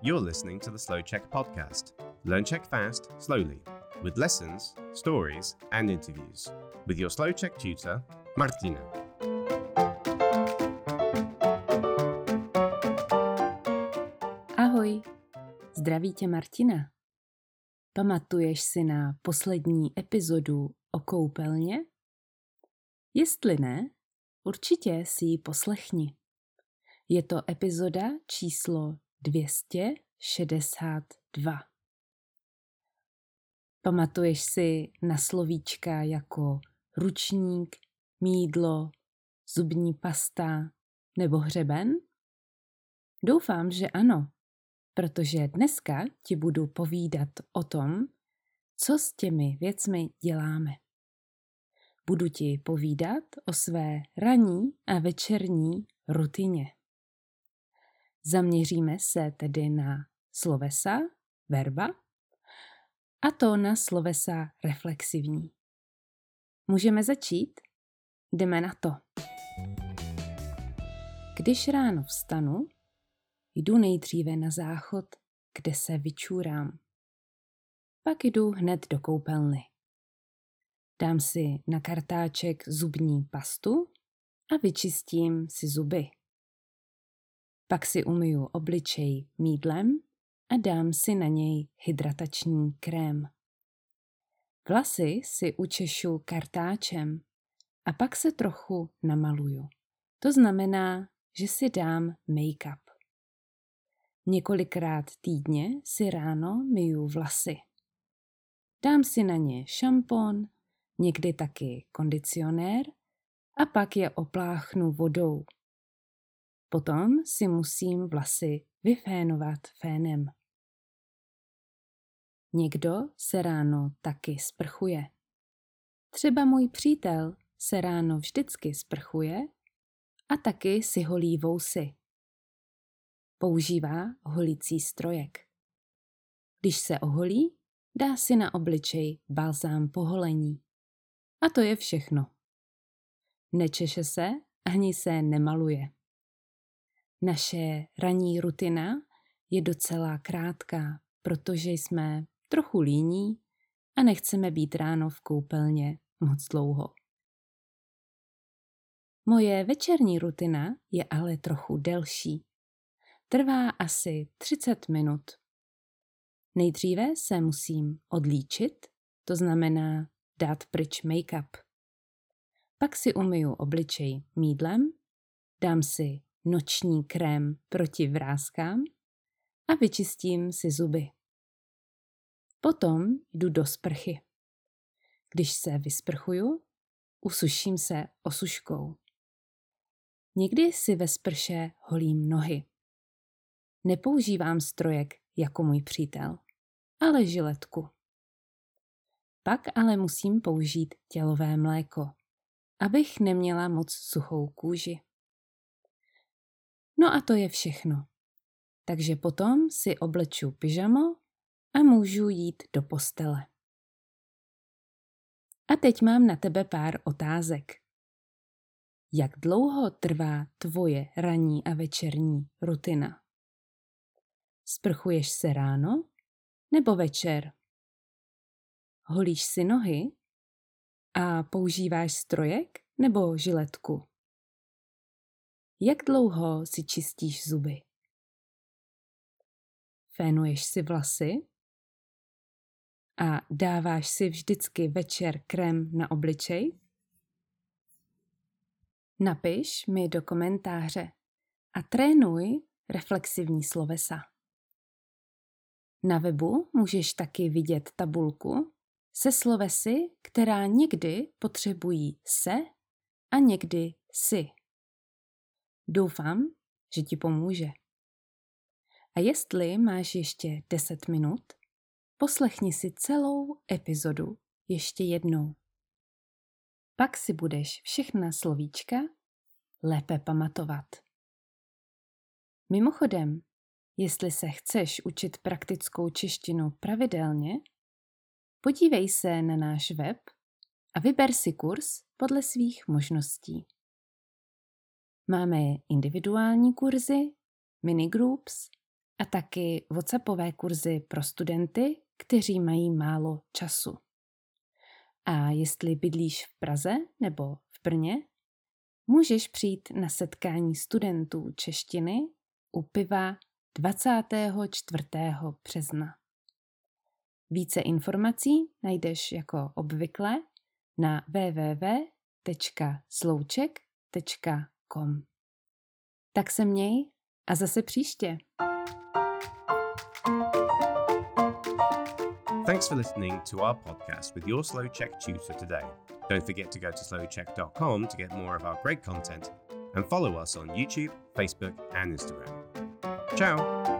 You're listening to the Slow Check podcast. Learn Czech fast, slowly, with lessons, stories, and interviews. With your Slow Check tutor, Martina. Ahoj, zdraví tě Martina. Pamatuješ si na poslední epizodu o koupelně? Jestli ne, určitě si ji poslechni. Je to epizoda číslo 262. Pamatuješ si na slovíčka jako ručník, mídlo, zubní pasta nebo hřeben? Doufám, že ano, protože dneska ti budu povídat o tom, co s těmi věcmi děláme. Budu ti povídat o své ranní a večerní rutině. Zaměříme se tedy na slovesa, verba, a to na slovesa reflexivní. Můžeme začít? Jdeme na to. Když ráno vstanu, jdu nejdříve na záchod, kde se vyčůrám. Pak jdu hned do koupelny. Dám si na kartáček zubní pastu a vyčistím si zuby. Pak si umyju obličej mídlem a dám si na něj hydratační krém. Vlasy si učešu kartáčem a pak se trochu namaluju. To znamená, že si dám make-up. Několikrát týdně si ráno myju vlasy. Dám si na ně šampon, někdy taky kondicionér a pak je opláchnu vodou. Potom si musím vlasy vyfénovat fénem. Někdo se ráno taky sprchuje. Třeba můj přítel se ráno vždycky sprchuje a taky si holí vousy. Používá holící strojek. Když se oholí, dá si na obličej balzám poholení. A to je všechno. Nečeše se ani se nemaluje. Naše ranní rutina je docela krátká, protože jsme trochu líní a nechceme být ráno v koupelně moc dlouho. Moje večerní rutina je ale trochu delší. Trvá asi 30 minut. Nejdříve se musím odlíčit, to znamená dát pryč make-up. Pak si umyju obličej mídlem, dám si noční krém proti vrázkám a vyčistím si zuby. Potom jdu do sprchy. Když se vysprchuju, usuším se osuškou. Někdy si ve sprše holím nohy. Nepoužívám strojek jako můj přítel, ale žiletku. Pak ale musím použít tělové mléko, abych neměla moc suchou kůži. No a to je všechno. Takže potom si obleču pyžamo a můžu jít do postele. A teď mám na tebe pár otázek. Jak dlouho trvá tvoje ranní a večerní rutina? Sprchuješ se ráno nebo večer? Holíš si nohy a používáš strojek nebo žiletku? Jak dlouho si čistíš zuby? Fénuješ si vlasy? A dáváš si vždycky večer krém na obličej? Napiš mi do komentáře a trénuj reflexivní slovesa. Na webu můžeš taky vidět tabulku se slovesy, která někdy potřebují se a někdy si. Doufám, že ti pomůže. A jestli máš ještě 10 minut, poslechni si celou epizodu ještě jednou. Pak si budeš všechna slovíčka lépe pamatovat. Mimochodem, jestli se chceš učit praktickou češtinu pravidelně, podívej se na náš web a vyber si kurz podle svých možností. Máme individuální kurzy, minigroups a taky WhatsAppové kurzy pro studenty, kteří mají málo času. A jestli bydlíš v Praze nebo v Brně, můžeš přijít na setkání studentů češtiny u piva 24. března. Více informací najdeš jako obvykle na www.slouček.com. Tak se měj a zase příště. Thanks for listening to our podcast with your Slow Czech tutor today. Don't forget to go to slowcheck.com to get more of our great content and follow us on YouTube, Facebook, and Instagram. Ciao!